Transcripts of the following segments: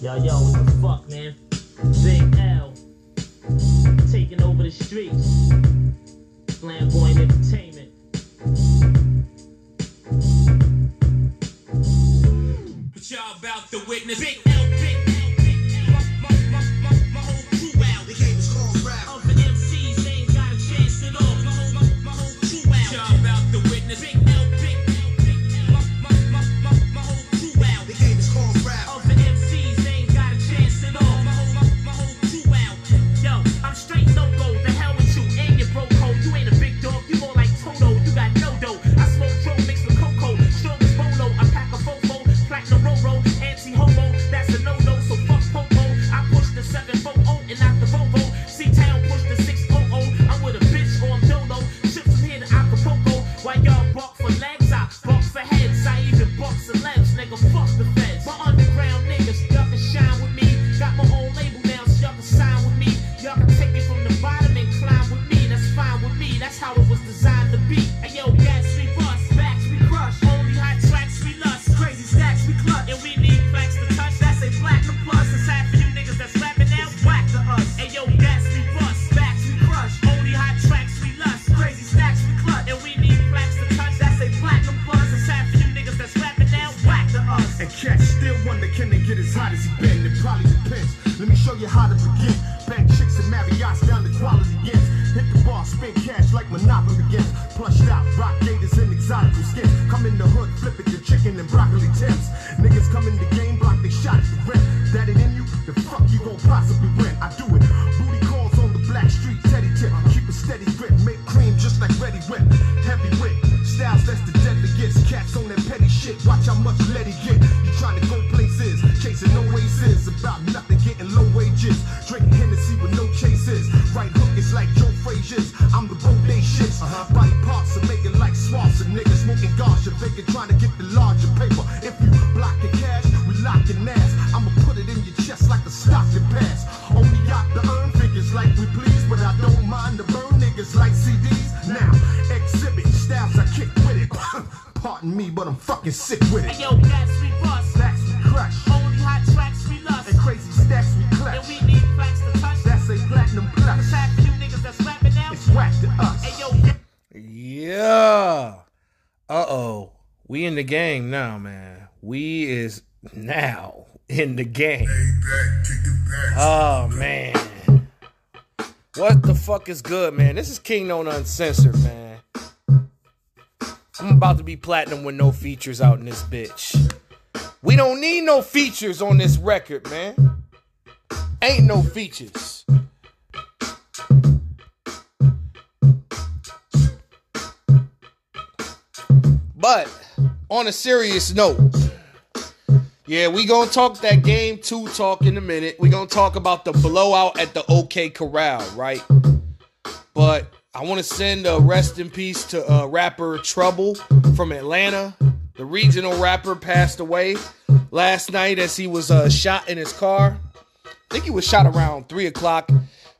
Yo, yo, what the fuck, man? Big L. Taking over the streets. Flamboyant entertainment. But y'all about to witness Big How Pardon me, but I'm fucking sick with Hey it. yo, gas we bust. Stacks we crush, Only hot tracks we lust. and crazy stacks we And we need flex to touch. That's a platinum plus. Cause half you niggas that's rapping now. It's whack to us. Hey yo, yeah. Yeah. Uh oh. We in the game now, man. We is now in the game. Oh man. What the fuck is good, man? This is Kingknown Uncensored, man. I'm about to be platinum with no features out in this bitch. We don't need no features on this record, man. Ain't no features. But on a serious note, yeah, we gonna talk that game two talk in a minute. We gonna talk about the blowout at the OK Corral, right? But I want to send a rest in peace to uh, rapper Trouble from Atlanta. The regional rapper passed away last night as he was uh, shot in his car. I think he was shot around three o'clock,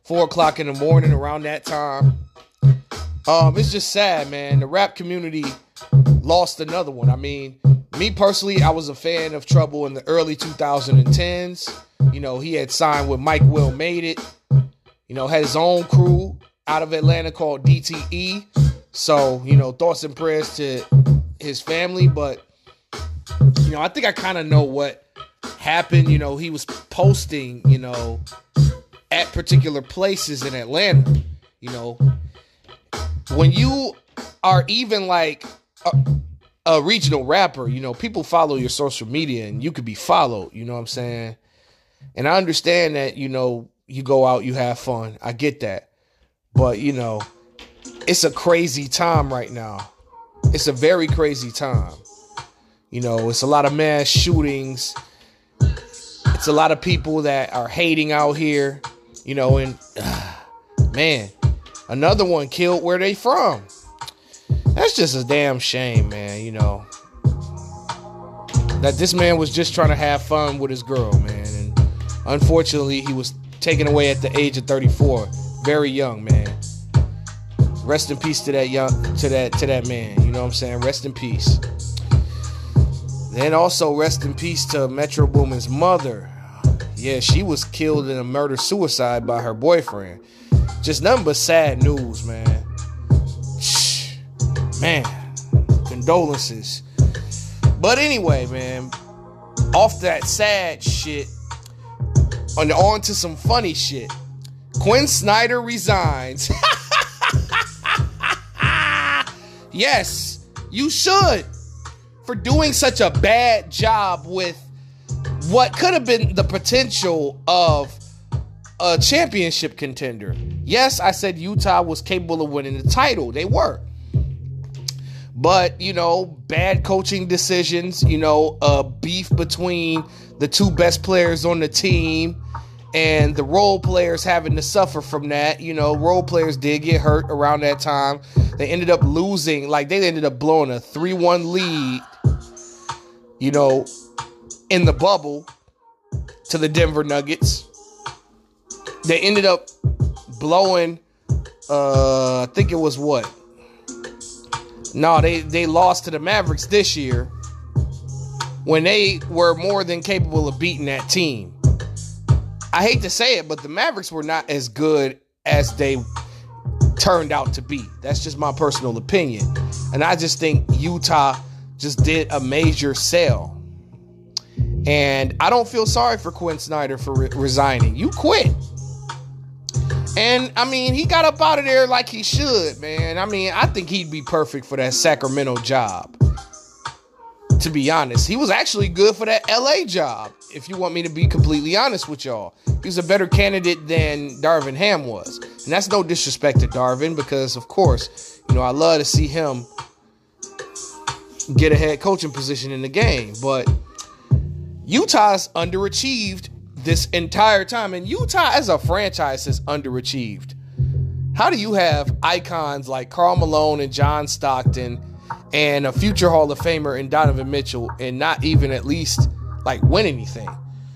four o'clock in the morning, around that time. Um, it's just sad, man. The rap community lost another one. I mean, me personally, I was a fan of Trouble in the early 2010s. You know, he had signed with Mike Will Made It. You know, had his own crew out of Atlanta called DTE. So, you know, thoughts and prayers to his family. But, you know, I think I kind of know what happened. You know, he was posting, you know, at particular places in Atlanta. You know, when you are even like a, a regional rapper, you know, people follow your social media and you could be followed, you know what I'm saying? And I understand that, you know, you go out, you have fun. I get that. But, you know, it's a crazy time right now. It's a very crazy time. You know, it's a lot of mass shootings. It's a lot of people that are hating out here, you know, and man, another one killed where they from. That's just a damn shame, man, you know. That this man was just trying to have fun with his girl, man, and unfortunately he was taken away at the age of 34, very young, man. Rest in peace to that young to that to that man, you know what I'm saying? Rest in peace. Then also rest in peace to Metro Boomin's mother. Yeah, she was killed in a murder suicide by her boyfriend. Just nothing but sad news, man. Shh. Man, condolences. But anyway, man, off that sad shit, on, on to some funny shit. Quin Snyder resigns. yes, you should. For doing such a bad job with what could have been the potential of a championship contender. Yes, I said Utah was capable of winning the title. They were. But, you know, bad coaching decisions, you know, a beef between the two best players on the team and the role players having to suffer from that. You know, role players did get hurt around that time. They ended up losing, like, they ended up blowing a 3 1 lead, you know, in the bubble to the Denver Nuggets. They ended up blowing, uh, I think it was what? No, they, they lost to the Mavericks this year when they were more than capable of beating that team. I hate to say it, but the Mavericks were not as good as they turned out to be. That's just my personal opinion. And I just think Utah just did a major sale. And I don't feel sorry for Quin Snyder for re- resigning. You quit. And I mean, he got up out of there like he should, man. I mean, I think he'd be perfect for that Sacramento job. To be honest, he was actually good for that LA job. If you want me to be completely honest with y'all, he was a better candidate than Darvin Ham was. And that's no disrespect to Darvin because, of course, you know, I love to see him get a head coaching position in the game. But Utah's underachieved this entire time. And Utah as a franchise is underachieved. How do you have icons like Karl Malone and John Stockton and a future Hall of Famer in Donovan Mitchell and not even at least like win anything?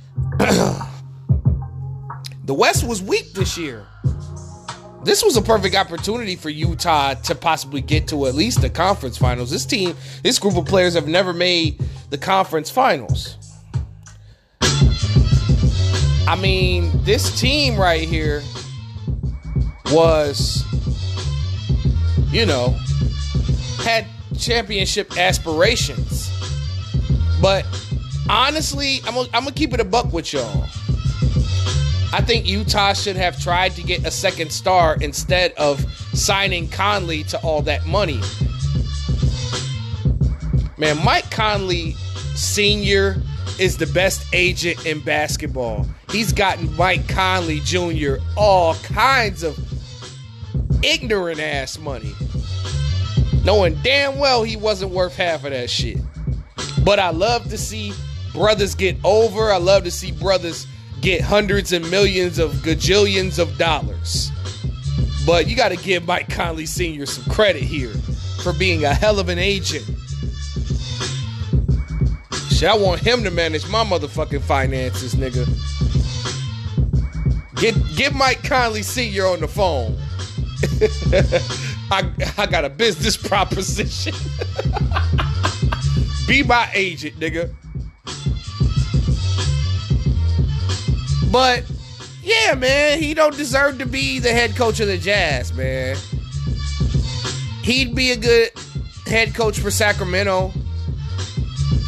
the West was weak this year. This was a perfect opportunity for Utah to possibly get to at least the conference finals. This team, this group of players have never made the conference finals. I mean, this team right here was, you know, had championship aspirations. But honestly, I'm gonna, keep it a buck with y'all. I think Utah should have tried to get a second star instead of signing Conley to all that money. Man, Mike Conley Sr. is the best agent in basketball. He's gotten Mike Conley Jr. all kinds of ignorant ass money. Knowing damn well he wasn't worth half of that shit. But I love to see brothers get over. I love to see brothers get hundreds and millions of gajillions of dollars. But you got to give Mike Conley Sr. some credit here for being a hell of an agent. Shit, I want him to manage my motherfucking finances, nigga. Get get Mike Conley Sr. on the phone. I, I got a business proposition. Be my agent, nigga. But yeah, man, he don't deserve to be the head coach of the Jazz, man. He'd be a good head coach for Sacramento.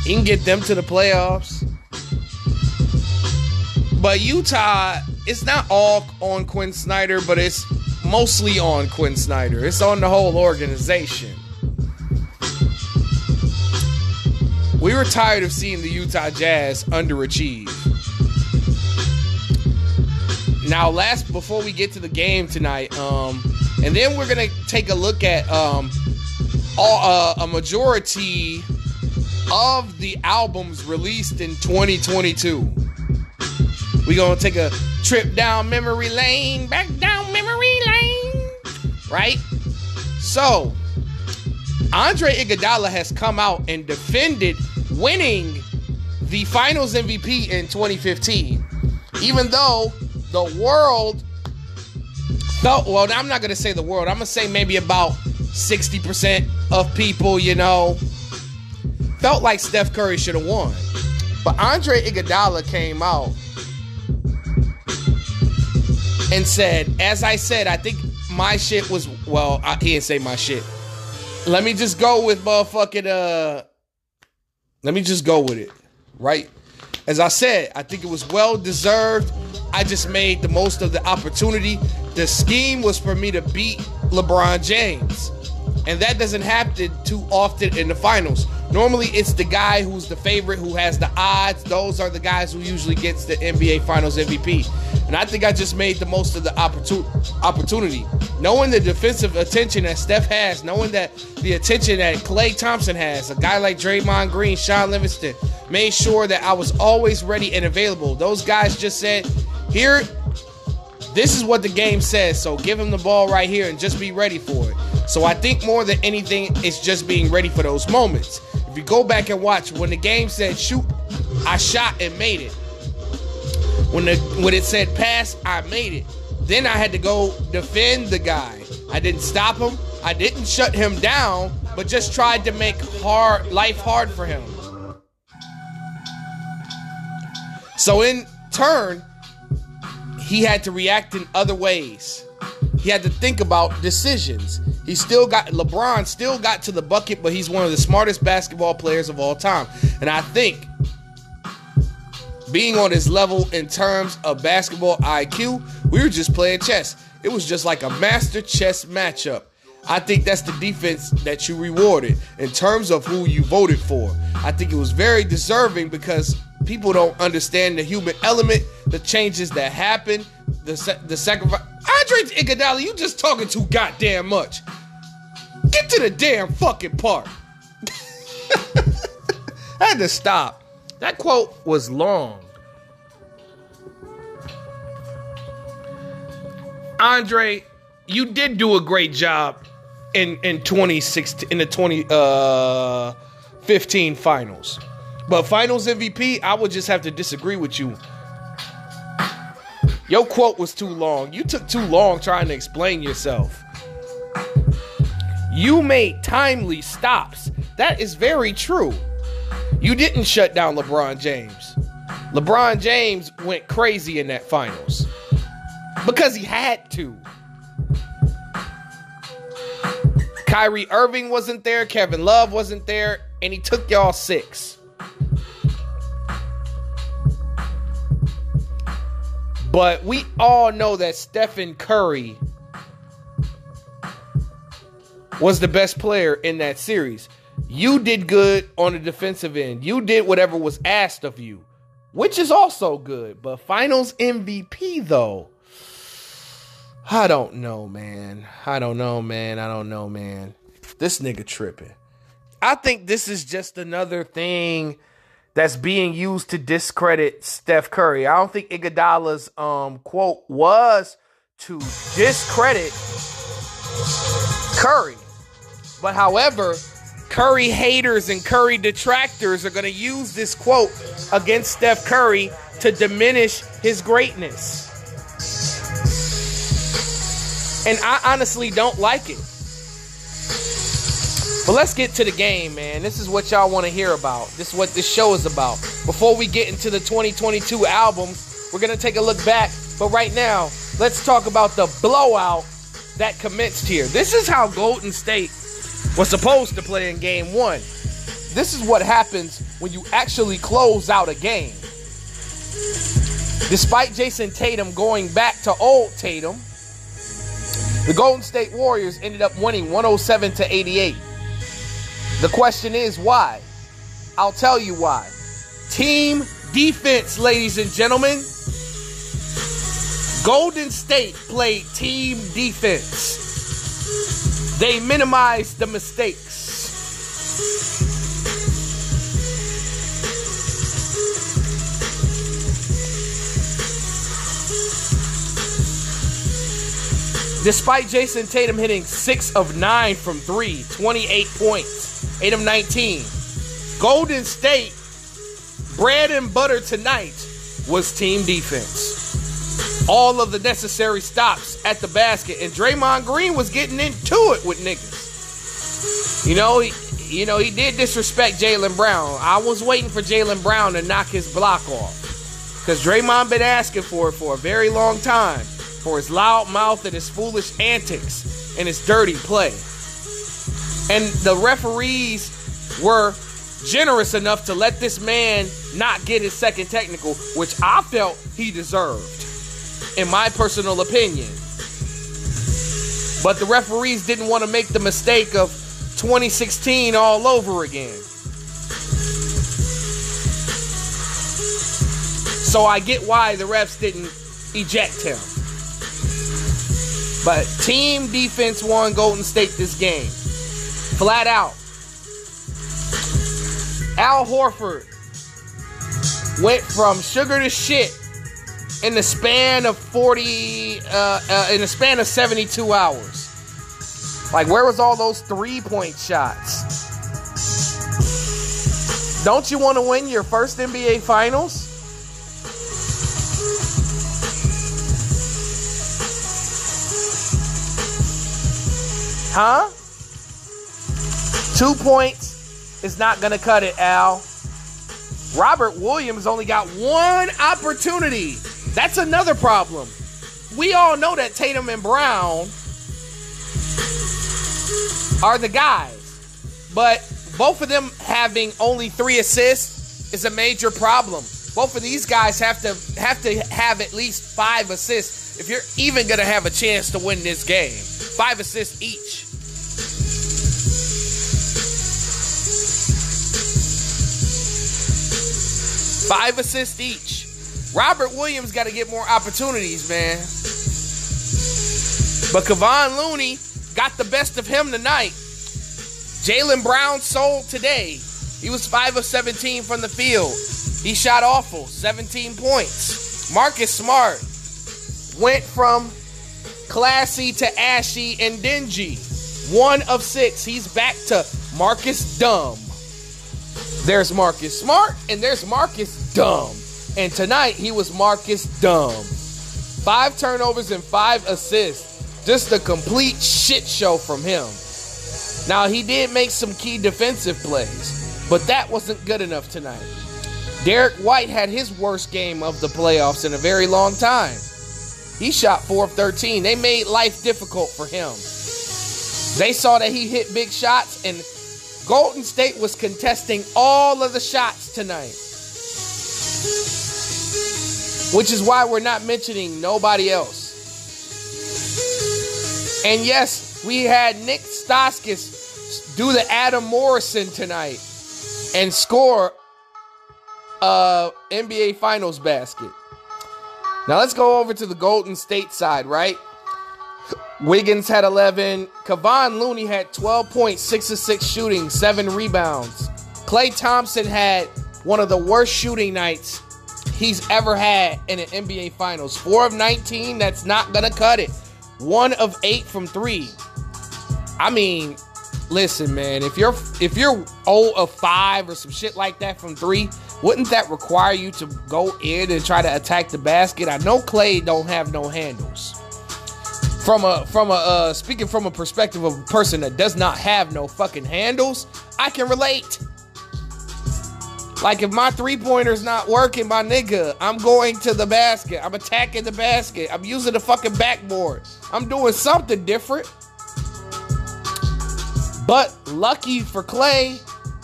He can get them to the playoffs. But Utah, it's not all on Quin Snyder, but it's mostly on Quin Snyder. It's on the whole organization. We were tired of seeing the Utah Jazz underachieve. Now, last before we get to the game tonight, um, and then we're gonna take a look at um, all, uh, a majority of the albums released in 2022. We're gonna take a trip down memory lane, back down memory right? So, Andre Iguodala has come out and defended winning the Finals MVP in 2015, even though the world felt. Well, I'm not gonna say the world. I'm gonna say maybe about 60% of people, you know, felt like Steph Curry should have won. But Andre Iguodala came out and said, as I said, I think my shit was well, I, he didn't say my shit. Let me just go with motherfucking uh let me just go with it. Right? As I said, I think it was well deserved. I just made the most of the opportunity. The scheme was for me to beat LeBron James. And that doesn't happen too often in the finals. Normally it's the guy who's the favorite who has the odds. Those are the guys who usually gets the NBA Finals MVP. And I think I just made the most of the opportu- opportunity. Knowing the defensive attention that Steph has, knowing that the attention that Klay Thompson has, a guy like Draymond Green, Shaun Livingston, made sure that I was always ready and available. Those guys just said, here, this is what the game says. So give him the ball right here and just be ready for it. So I think more than anything, it's just being ready for those moments. If you go back and watch, when the game said shoot, I shot and made it. When the when it said pass, I made it. Then I had to go defend the guy. I didn't stop him. I didn't shut him down, but just tried to make hard life hard for him. So in turn, he had to react in other ways. He had to think about decisions. He still got LeBron still got to the bucket, but he's one of the smartest basketball players of all time. And I think being on his level in terms of basketball IQ, we were just playing chess. It was just like a master chess matchup. I think that's the defense that you rewarded in terms of who you voted for. I think it was very deserving because people don't understand the human element, the changes that happen, the the sacrifice. Andre Iguodala, you just talking too goddamn much. Get to the damn fucking part. I had to stop. That quote was long. Andre, you did do a great job in in 2016 in the 2015 uh finals. But finals MVP, I would just have to disagree with you. Your quote was too long. You took too long trying to explain yourself. You made timely stops. That is very true. You didn't shut down LeBron James. LeBron James went crazy in that finals because he had to. Kyrie Irving wasn't there, Kevin Love wasn't there, and he took y'all six. But we all know that Stephen Curry was the best player in that series. You did good on the defensive end. You did whatever was asked of you, which is also good. But finals MVP, though, I don't know, man. I don't know, man. I don't know, man. This nigga tripping. I think this is just another thing that's being used to discredit Steph Curry. I don't think Iguodala's um, quote was to discredit Curry. But however, Curry haters and Curry detractors are going to use this quote against Steph Curry to diminish his greatness. And I honestly don't like it. But let's get to the game, man. This is what y'all want to hear about. This is what this show is about. Before we get into the 2022 albums, we're going to take a look back. But right now, let's talk about the blowout that commenced here. This is how Golden State was supposed to play in game one. This is what happens when you actually close out a game. Despite Jayson Tatum going back to old Tatum, the Golden State Warriors ended up winning 107 to 88. The question is why? I'll tell you why. Team defense, ladies and gentlemen. Golden State played team defense. They minimized the mistakes. Despite Jayson Tatum hitting 6 of 9 from 3, 28 points, 8 of 19, Golden State, bread and butter tonight, was team defense. All of the necessary stops at the basket, and Draymond Green was getting into it with niggas. You know, he, you know, he did disrespect Jaylen Brown. I was waiting for Jaylen Brown to knock his block off. Because Draymond been asking for it for a very long time. for his loud mouth and his foolish antics and his dirty play. And the referees were generous enough to let this man not get his second technical, which I felt he deserved, in my personal opinion. But the referees didn't want to make the mistake of 2016 all over again. So I get why the refs didn't eject him. But team defense won Golden State this game. Flat out. Al Horford went from sugar to shit in the span of 40 uh, uh, in the span of 72 hours. Like where was all those three-point shots? Don't you want to win your first NBA finals? Huh? Two points is not going to cut it, Al. Robert Williams only got one opportunity. That's another problem. We all know that Tatum and Brown are the guys, but both of them having only three assists is a major problem. Both of these guys have to have to have at least five assists if you're even gonna have a chance to win this game. Five assists each. Five assists each. Robert Williams got to get more opportunities, man. But Kevon Looney got the best of him tonight. Jaylen Brown sold today. He was 5 of 17 from the field. He shot awful, 17 points. Marcus Smart went from classy to ashy and dingy. One of six. He's back to Marcus Dumb. There's Marcus Smart and there's Marcus Dumb. And tonight he was Marcus Dumb. Five turnovers and five assists. Just a complete shit show from him. Now he did make some key defensive plays, but that wasn't good enough tonight. Derrick White had his worst game of the playoffs in a very long time. He shot 4 of 13. They made life difficult for him. They saw that he hit big shots, and Golden State was contesting all of the shots tonight. Which is why we're not mentioning nobody else. And yes, we had Nik Stauskas do the Adam Morrison tonight and score a NBA Finals basket. Now let's go over to the Golden State side, right? Wiggins had 11. Kevon Looney had 12 points, 6 of 6 shooting, 7 rebounds. Klay Thompson had one of the worst shooting nights he's ever had in an NBA Finals. 4 of 19, that's not going to cut it. 1 of 8 from 3. I mean, listen, man, if you're if you're 0 of 5 or some shit like that from 3, wouldn't that require you to go in and try to attack the basket? I know Klay don't have no handles from a from a uh, speaking from a perspective of a person that does not have no fucking handles, I can relate. Like if my three pointer's not working, my nigga, I'm going to the basket. I'm attacking the basket. I'm using the fucking backboard. I'm doing something different. But lucky for Klay,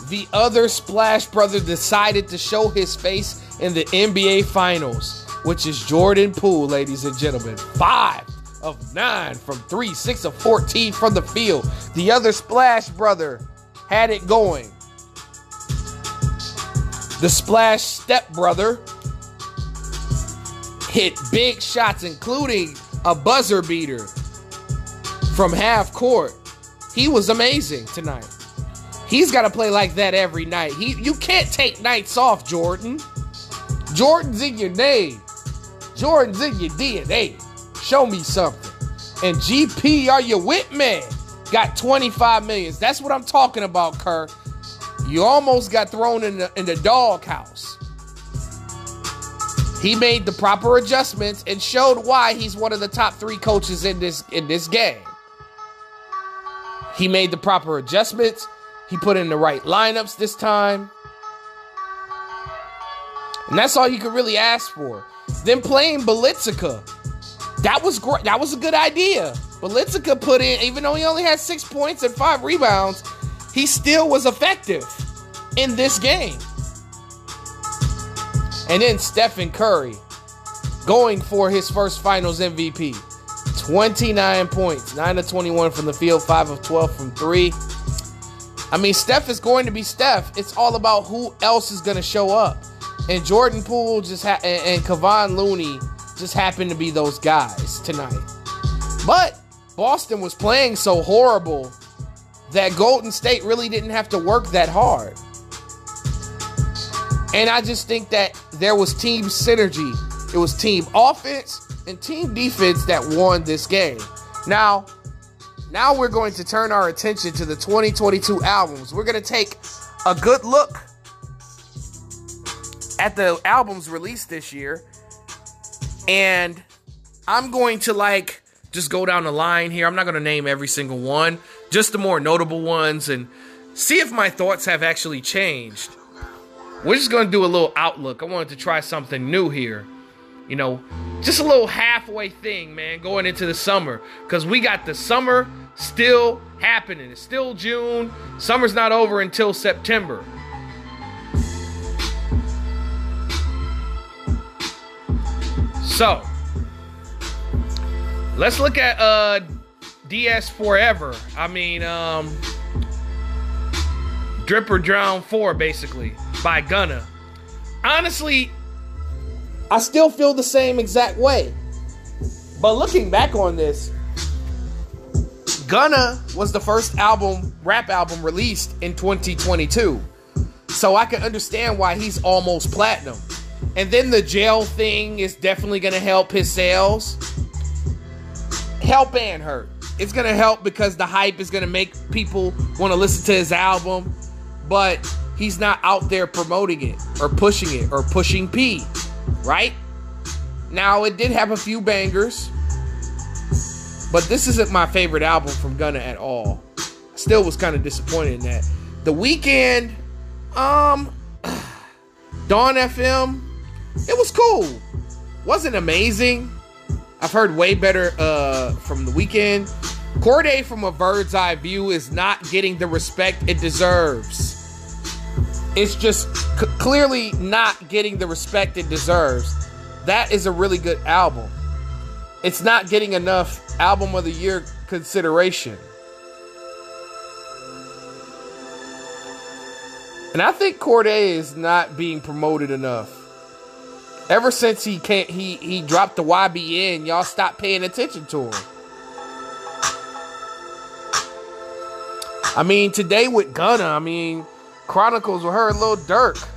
the other Splash brother decided to show his face in the NBA Finals, which is Jordan Poole, ladies and gentlemen. Five of nine from three, six of 14 from the field. The other Splash brother had it going. The Splash step brother hit big shots, including a buzzer beater from half court. He was amazing tonight. He's got to play like that every night. He, you can't take nights off, Jordan. Jordan's in your name. Jordan's in your DNA. Show me something. And GP, are you with me? Got 25 millions. That's what I'm talking about, Kerr. You almost got thrown in the in the doghouse. He made the proper adjustments and showed why he's one of the top three coaches in this in this game. He made the proper adjustments. He put in the right lineups this time. And that's all you could really ask for. Then playing Bjelica That was great. That was a good idea. Bjelica put in, even though he only had six points and five rebounds, he still was effective in this game. And then Stephen Curry going for his first finals MVP. 29 points, 9 of 21 from the field, 5 of 12 from 3. I mean, Steph is going to be Steph. It's all about who else is going to show up. And Jordan Poole just ha- and, and Kevon Looney just happened to be those guys tonight. But Boston was playing so horrible that Golden State really didn't have to work that hard. And I just think that there was team synergy. It was team offense and team defense that won this game. Now, now we're going to turn our attention to the 2022 albums. We're going to take a good look at the albums released this year. And I'm going to like just go down the line here. I'm not going to name every single one, just the more notable ones and see if my thoughts have actually changed. We're just going to do a little outlook. I wanted to try something new here. You know, just a little halfway thing, man, going into the summer. Because we got the summer still happening. It's still June. Summer's not over until September. So, let's look at uh DS Forever. I mean, um Drip or Drown 4 basically by Gunna. Honestly, I still feel the same exact way. But looking back on this, Gunna was the first album, rap album released in 2022. So I can understand why he's almost platinum. And then the jail thing is definitely going to help his sales. Help and hurt. It's going to help because the hype is going to make people want to listen to his album, but he's not out there promoting it or pushing it or pushing P, right? Now, it did have a few bangers, but this isn't my favorite album from Gunna at all. Still was kind of disappointed in that. The Weeknd, um, Dawn FM, it was cool. Wasn't amazing. I've heard way better uh, from the Weeknd. Cordae from a bird's eye view is not getting the respect it deserves. It's just c- clearly not getting the respect it deserves. That is a really good album. It's not getting enough album of the year consideration. And I think Cordae is not being promoted enough. Ever since he can't he he dropped the YBN, y'all stopped paying attention to him. I mean, today with Gunna, I mean, Chronicles with her, Lil Durk,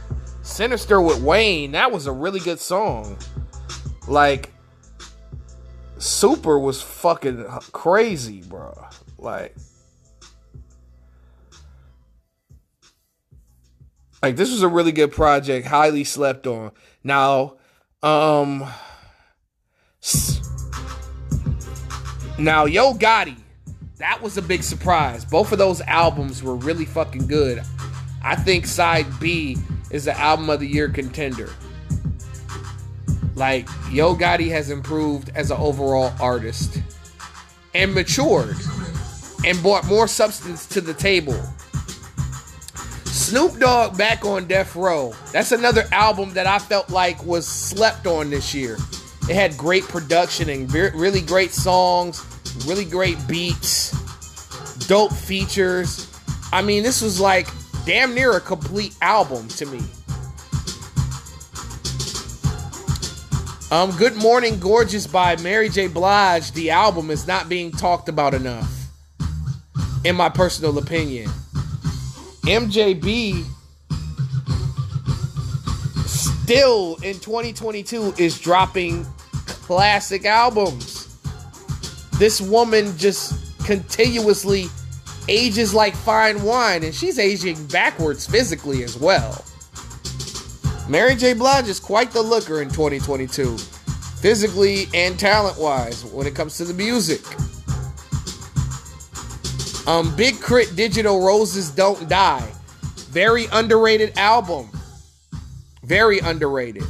Sinister with Wayne, that was a really good song. Like, Super was fucking crazy, bro. Like, like this was a really good project, highly slept on. Now, um, now Yo Gotti, that was a big surprise. Both of those albums were really fucking good. I think Side B is the album of the year contender. Like Yo Gotti has improved as an overall artist and matured and brought more substance to the table. Snoop Dogg back on Death Row. That's another album that I felt like was slept on this year. It had great production and ve- really great songs, really great beats, dope features. I mean, this was like damn near a complete album to me. Um, Good Morning Gorgeous by Mary J. Blige, the album is not being talked about enough, in my personal opinion. MJB still in 2022 is dropping classic albums. This woman just continuously ages like fine wine, and she's aging backwards physically as well. Mary J. Blige is quite the looker in 2022, physically and talent wise, when it comes to the music. Um, Big K.R.I.T. Digital Roses Don't Die. Very underrated album. Very underrated.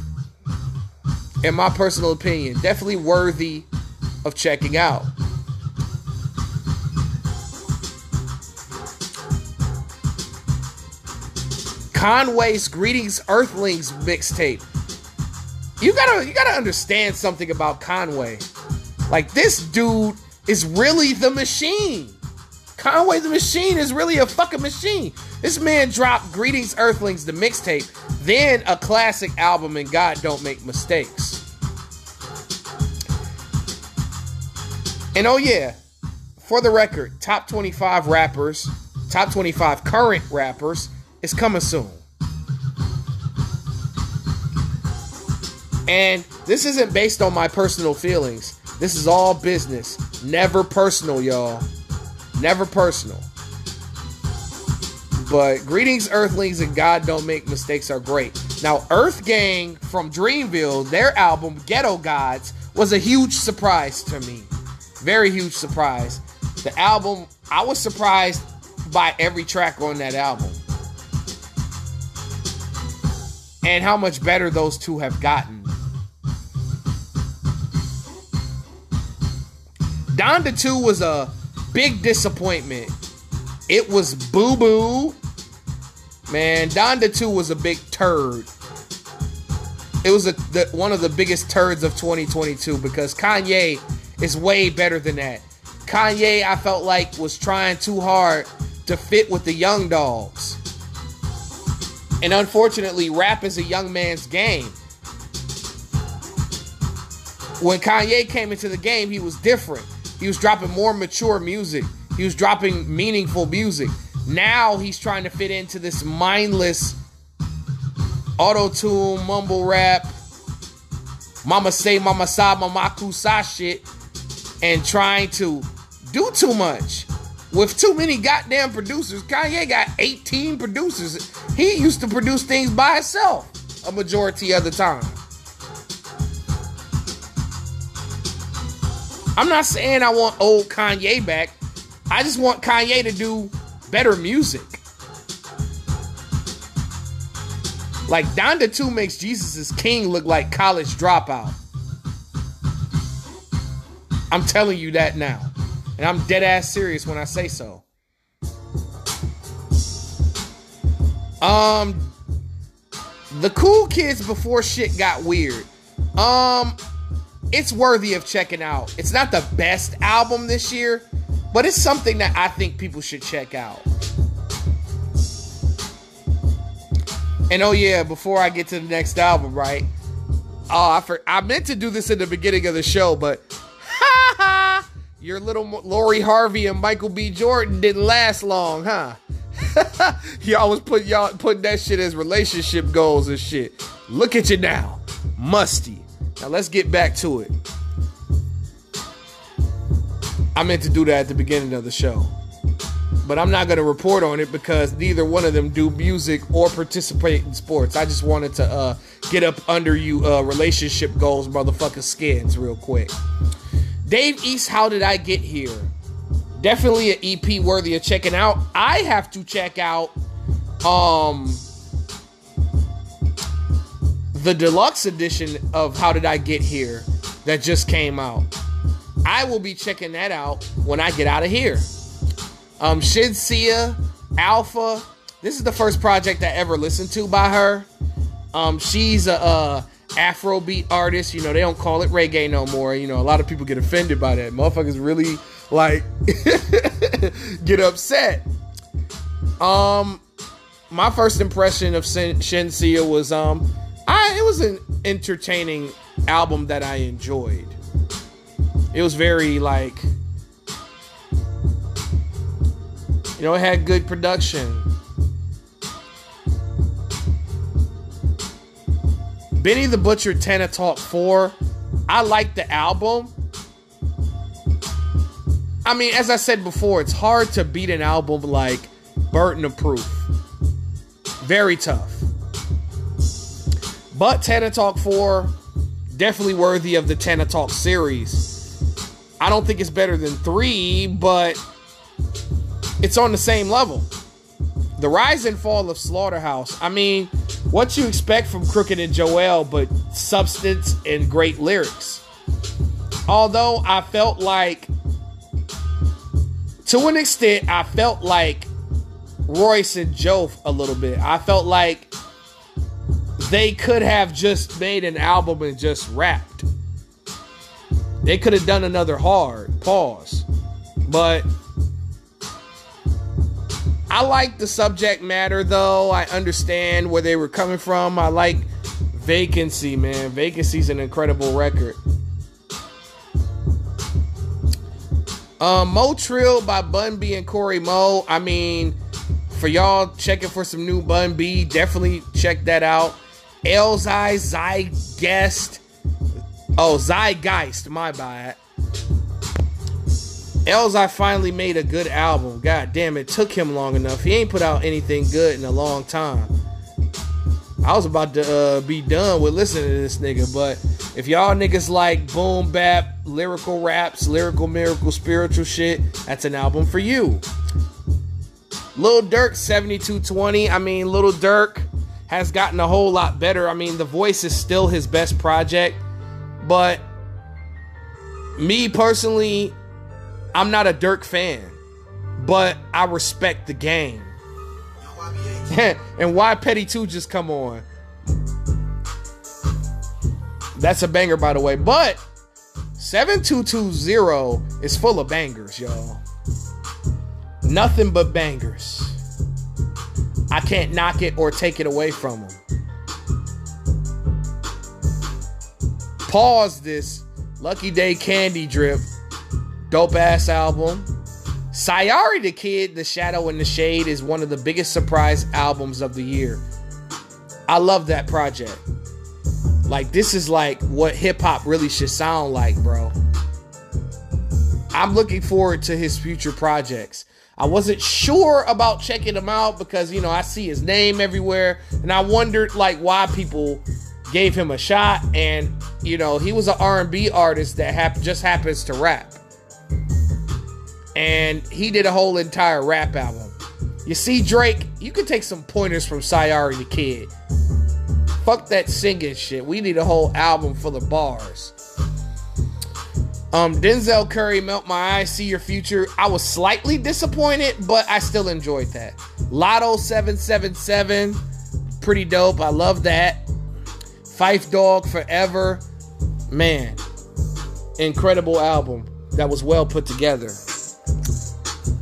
In my personal opinion. Definitely worthy of checking out. Conway's Greetings Earthlings mixtape. You gotta you gotta understand something about Conway. Like this dude is really the machine. Conway the Machine is really a fucking machine. This man dropped Greetings Earthlings, the mixtape, then a classic album, and God Don't Make Mistakes. And oh, yeah, for the record, top 25 rappers, top 25 current rappers is coming soon. And this isn't based on my personal feelings. This is all business. Never personal, y'all. Never personal. But Greetings Earthlings and God Don't Make Mistakes are great. Now, Earth Gang from Dreamville, their album Ghetto Gods was a huge surprise to me. Very huge surprise. The album, I was surprised by every track on that album. And how much better those two have gotten. Donda 2 was a big disappointment. It was boo boo. Man, Donda 2 was a big turd. It was a, the, one of the biggest turds of 2022 because Kanye is way better than that. Kanye, I felt like, was trying too hard to fit with the young dogs. And unfortunately, rap is a young man's game. When Kanye came into the game, he was different. He was dropping more mature music. He was dropping meaningful music. Now he's trying to fit into this mindless auto tune, mumble rap, mama say, mama sa, mama kusa shit, and trying to do too much with too many goddamn producers. Kanye got 18 producers. He used to produce things by himself a majority of the time. I'm not saying I want old Kanye back. I just want Kanye to do better music. Like Donda 2 makes Jesus is King look like college dropout. I'm telling you that now. And I'm dead ass serious when I say so. Um The Cool Kids before shit got weird. Um it's worthy of checking out. It's not the best album this year, but it's something that I think people should check out. And oh yeah, before I get to the next album, right? Oh, I for, I meant to do this in the beginning of the show, but ha ha, your little Lori Harvey and Michael B. Jordan didn't last long, huh? y'all was put y'all putting that shit as relationship goals and shit. Look at you now, musty. Now let's get back to it. I meant to do that at the beginning of the show. But I'm not going to report on it because neither one of them do music or participate in sports. I just wanted to uh, get up under you uh, relationship goals, motherfucking skins, real quick. Dave East, How Did I Get Here? Definitely an EP worthy of checking out. I have to check out um the deluxe edition of How Did I Get Here that just came out. I will be checking that out when I get out of here. Um, Shenseea, Alpha. This is the first project I ever listened to by her. Um, she's a, a Afrobeat artist. You know, they don't call it reggae no more. You know, a lot of people get offended by that. Motherfuckers really like get upset. Um, my first impression of Shin- Shenseea was um, I it was an entertaining album that I enjoyed. It was very like you know, it had good production. Benny the Butcher Tana Talk 4. I like the album. I mean, as I said before, it's hard to beat an album like Burden of Proof. Very tough. But Tana Talk 4, definitely worthy of the Tana Talk series. I don't think it's better than 3, but it's on the same level. The rise and fall of Slaughterhouse. I mean, what you expect from Crooked and Joell, but substance and great lyrics. although I felt like, to an extent, I felt like Royce and Joe a little bit. I felt like they could have just made an album and just rapped. They could have done another hard pause. But I like the subject matter though. I understand where they were coming from. I like Vacancy, man. Vacancy's an incredible record. Um, Mo Trill by Bun B and Cory Mo. I mean, for y'all checking for some new Bun B, definitely check that out. Elzhi Zeitgeist. Oh, Zeitgeist, my bad. Elzhi finally made a good album. God damn, it took him long enough. He ain't put out anything good in a long time. I was about to uh, be done with listening to this nigga, but if y'all niggas like boom bap, lyrical raps, lyrical miracle, spiritual shit, that's an album for you. Lil Durk 7220. I mean, Lil Durk has gotten a whole lot better. I mean, The Voice is still his best project, but me personally, I'm not a Durk fan, but I respect the game. and why Petty 2 just come on? That's a banger, by the way. But 7220 is full of bangers, y'all. Nothing but bangers. I can't knock it or take it away from him. Pause this. Lucky Daye Candy Drip. Dope ass album. Sayari the Kid, The Shadow and the Shade is one of the biggest surprise albums of the year. I love that project. Like, this is like what hip hop really should sound like, bro. I'm looking forward to his future projects. I wasn't sure about checking him out because, you know, I see his name everywhere and I wondered like why people gave him a shot and, you know, he was an R&B artist that hap- just happens to rap and he did a whole entire rap album. You see, Drake, you can take some pointers from Sayari the Kid. Fuck that singing shit. We need a whole album full of bars. Um, Denzel Curry, Melt My Eyes, See Your Future. I was slightly disappointed, but I still enjoyed that. Latto 777, pretty dope. I love that. Phife Dawg Forever. Man, incredible album that was well put together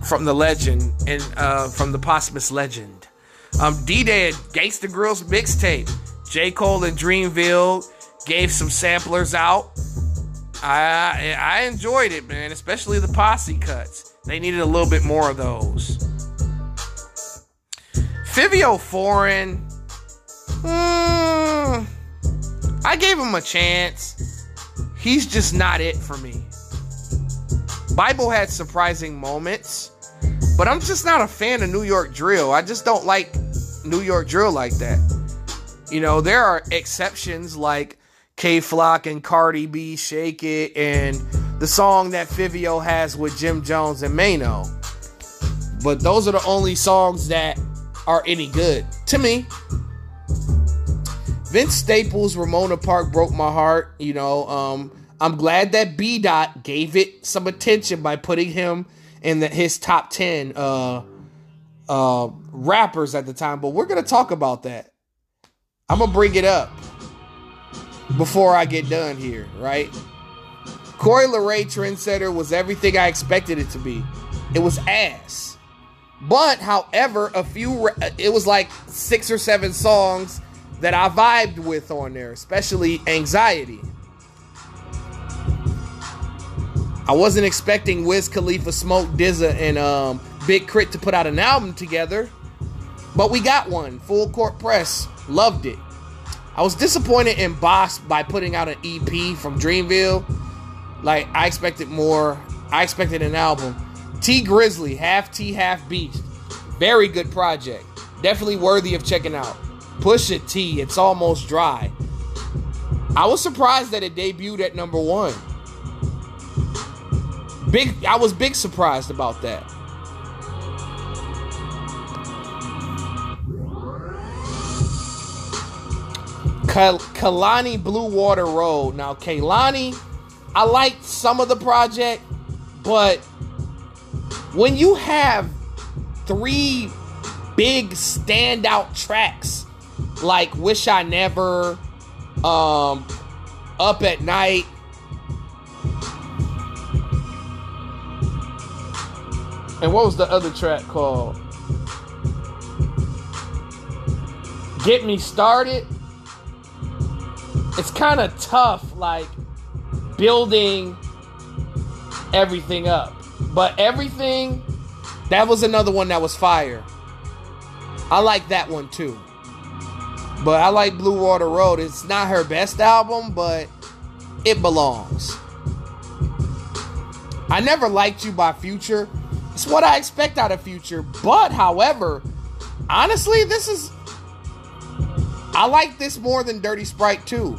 from the legend and uh, from the posthumous legend. Um, D Day Gangsta Grillz mixtape. J. Cole and Dreamville gave some samplers out. I I enjoyed it, man, especially the posse cuts. They needed a little bit more of those. Fivio Foreign, hmm, I gave him a chance. He's just not it for me. Bible had surprising moments, but I'm just not a fan of New York drill. I just don't like New York drill like that. You know, there are exceptions like Kay Flock and Cardi B, Shake It, and the song that Fivio has with Jim Jones and Maino. But those are the only songs that are any good to me. Vince Staples, Ramona Park broke my heart. You know, um, I'm glad that B Dot gave it some attention by putting him in the, his top 10 uh, uh, rappers at the time. But we're going to talk about that. I'm going to bring it up before I get done here, right? Coi Leray Trendsetter was everything I expected it to be. It was ass. But, however, a few, it was like six or seven songs that I vibed with on there, especially Anxiety. I wasn't expecting Wiz Khalifa, Smoke DZA, and um, Big K.R.I.T to put out an album together, but we got one. Full Court Press. Loved it. I was disappointed in Bas by putting out an EP from Dreamville. Like, I expected more. I expected an album. Tee Grizzley, half T, half Beast. Very good project. Definitely worthy of checking out. Pusha T, it's almost dry. I was surprised that it debuted at number one. Big, I was big surprised about that. Kehlani Blue Water Road. Now, Kehlani, I liked some of the project, but when you have three big standout tracks like Wish I Never, um, Up at Night, and what was the other track called? Get Me Started. It's kind of tough, like building everything up. But everything, that was another one that was fire. I like that one too. But I like Blue Water Road. It's not her best album, but it belongs. I never liked you by Future. It's what I expect out of Future. But however, honestly, this is I like this more than Dirty Sprite 2.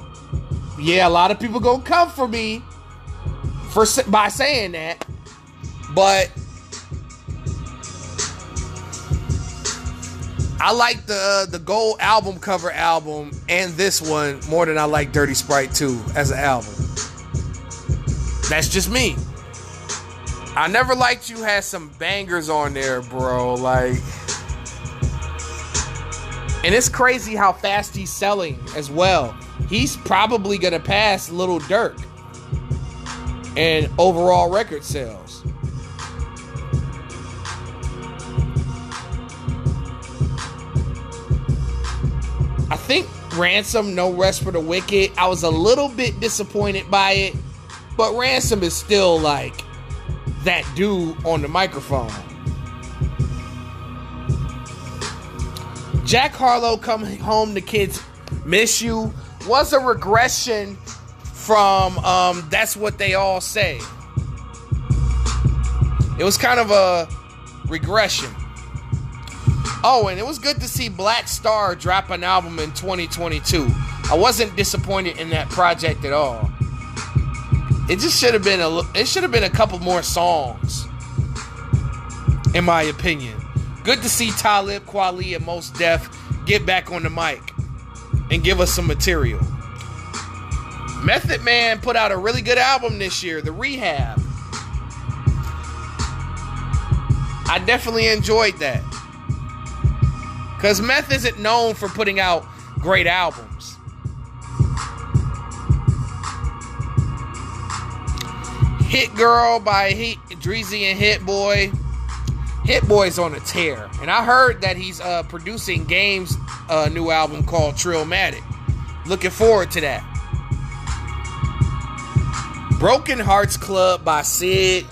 Yeah, a lot of people gonna come for me for by saying that, but I like the uh, the gold album cover album and this one more than I like Dirty Sprite 2 as an album. That's just me. I never liked you had some bangers on there, bro. Like and it's crazy how fast he's selling as well. He's probably gonna pass Little Durk in overall record sales. I think Ransom, No Rest for the Wicked. I was a little bit disappointed by it, but Ransom is still like that dude on the microphone. Jack Harlow coming home, the kids miss you was a regression from um, that's what they all say. It was kind of a regression. Oh, and it was good to see Black Star drop an album in 2022. I wasn't disappointed in that project at all. It just should have been a it should have been a couple more songs in my opinion. Good to see Talib Kweli and Mos Def get back on the mic and give us some material. Method Man put out a really good album this year, The Rehab. I definitely enjoyed that. Because Meth isn't known for putting out great albums. Hit Girl by Hit, Dreezy and Hit Boy. Hit Boy's on a tear. And I heard that he's uh, producing Game's uh, new album called Drillmatic. Looking forward to that. Broken Hearts Club by Syd.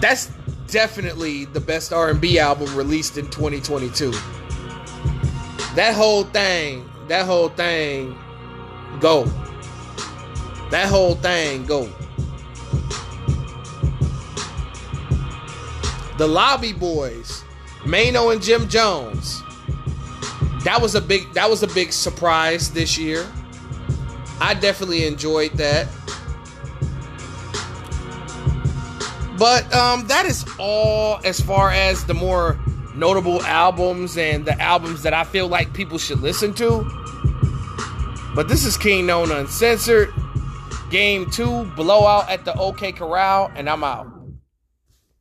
That's definitely the best R&B album released in 2022. That whole thing, that whole thing, go. That whole thing, go. The Lobby Boys, Maino and Jim Jones. That was a big that was a big surprise this year. I definitely enjoyed that. But um, that is all as far as the more notable albums and the albums that I feel like people should listen to. But this is Kingknown Uncensored. Game 2, Blowout at the OK Corral, and I'm out.